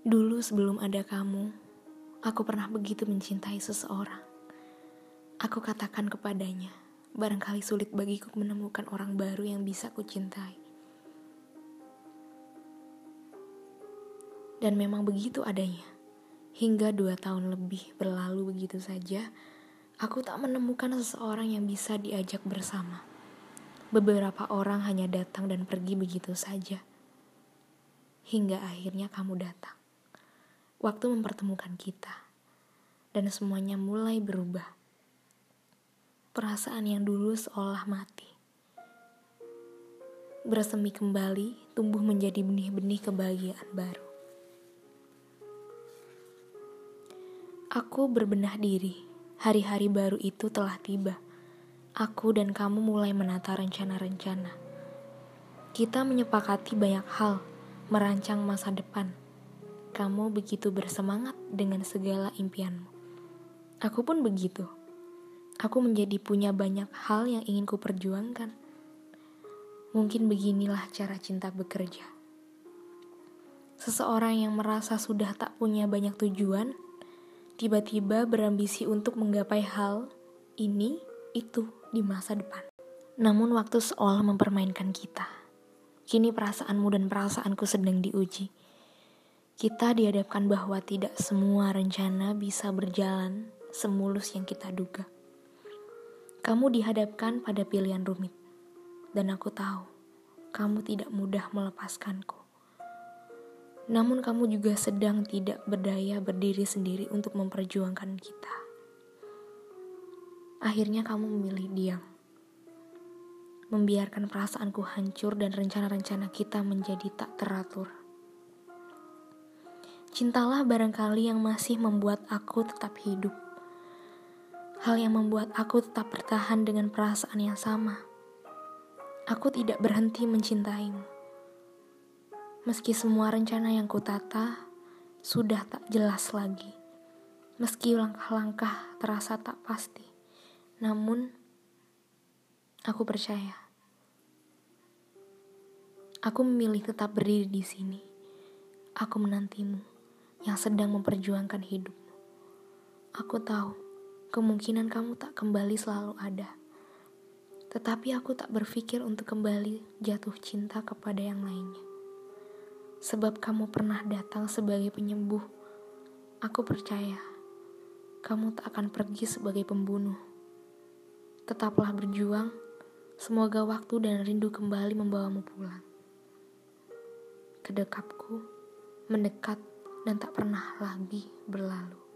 Dulu sebelum ada kamu, aku pernah begitu mencintai seseorang. Aku katakan kepadanya, barangkali sulit bagiku menemukan orang baru yang bisa kucintai. Dan memang begitu adanya. Hingga dua tahun lebih berlalu begitu saja, aku tak menemukan seseorang yang bisa diajak bersama. Beberapa orang hanya datang dan pergi begitu saja. Hingga akhirnya kamu datang. Waktu mempertemukan kita. Dan semuanya mulai berubah. Perasaan yang dulu seolah mati. Bersemi kembali, tumbuh menjadi benih-benih kebahagiaan baru. Aku berbenah diri. Hari-hari baru itu telah tiba. Aku dan kamu mulai menata rencana-rencana. Kita menyepakati banyak hal, merancang masa depan. Kamu begitu bersemangat dengan segala impianmu. Aku pun begitu. Aku menjadi punya banyak hal yang ingin kuperjuangkan. Mungkin beginilah cara cinta bekerja. Seseorang yang merasa sudah tak punya banyak tujuan, tiba-tiba berambisi untuk menggapai hal ini itu di masa depan. Namun waktu seolah mempermainkan kita. Kini perasaanmu dan perasaanku sedang diuji. Kita dihadapkan bahwa tidak semua rencana bisa berjalan semulus yang kita duga. Kamu dihadapkan pada pilihan rumit. Dan aku tahu, kamu tidak mudah melepaskanku. Namun kamu juga sedang tidak berdaya berdiri sendiri untuk memperjuangkan kita. Akhirnya kamu memilih diam. Membiarkan perasaanku hancur dan rencana-rencana kita menjadi tak teratur. Cintalah barangkali yang masih membuat aku tetap hidup. Hal yang membuat aku tetap bertahan dengan perasaan yang sama. Aku tidak berhenti mencintaimu Meski semua rencana yang kutata sudah tak jelas lagi. Meski langkah-langkah terasa tak pasti. Namun, aku percaya. Aku memilih tetap berdiri di sini. Aku menantimu yang sedang memperjuangkan hidupmu. Aku tahu kemungkinan kamu tak kembali selalu ada. Tetapi aku tak berpikir untuk kembali jatuh cinta kepada yang lainnya sebab kamu pernah datang sebagai penyembuh. Aku percaya kamu tak akan pergi sebagai pembunuh. Tetaplah berjuang, semoga waktu dan rindu kembali membawamu pulang. Kedekapku mendekat dan tak pernah lagi berlalu.